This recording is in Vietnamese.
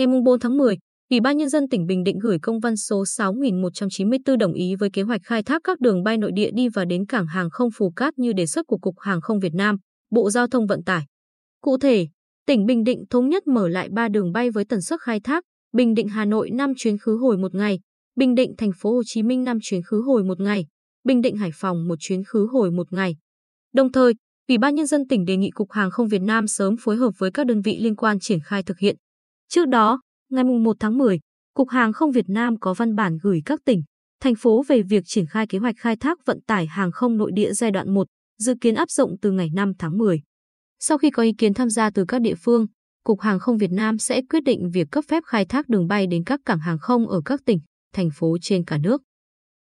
Ngày 4 tháng 10, Ủy ban Nhân dân tỉnh Bình Định gửi công văn số 6194 đồng ý với kế hoạch khai thác các đường bay nội địa đi và đến cảng hàng không Phù Cát như đề xuất của Cục Hàng không Việt Nam, Bộ Giao thông Vận tải. Cụ thể, tỉnh Bình Định thống nhất mở lại 3 đường bay với tần suất khai thác, Bình Định Hà Nội 5 chuyến khứ hồi một ngày, Bình Định Thành phố Hồ Chí Minh 5 chuyến khứ hồi một ngày, Bình Định Hải Phòng một chuyến khứ hồi một ngày. Đồng thời, Ủy ban Nhân dân tỉnh đề nghị Cục Hàng không Việt Nam sớm phối hợp với các đơn vị liên quan triển khai thực hiện. Trước đó, ngày 1 tháng 10, Cục Hàng không Việt Nam có văn bản gửi các tỉnh, thành phố về việc triển khai kế hoạch khai thác vận tải hàng không nội địa giai đoạn 1, dự kiến áp dụng từ ngày 5 tháng 10. Sau khi có ý kiến tham gia từ các địa phương, Cục Hàng không Việt Nam sẽ quyết định việc cấp phép khai thác đường bay đến các cảng hàng không ở các tỉnh, thành phố trên cả nước.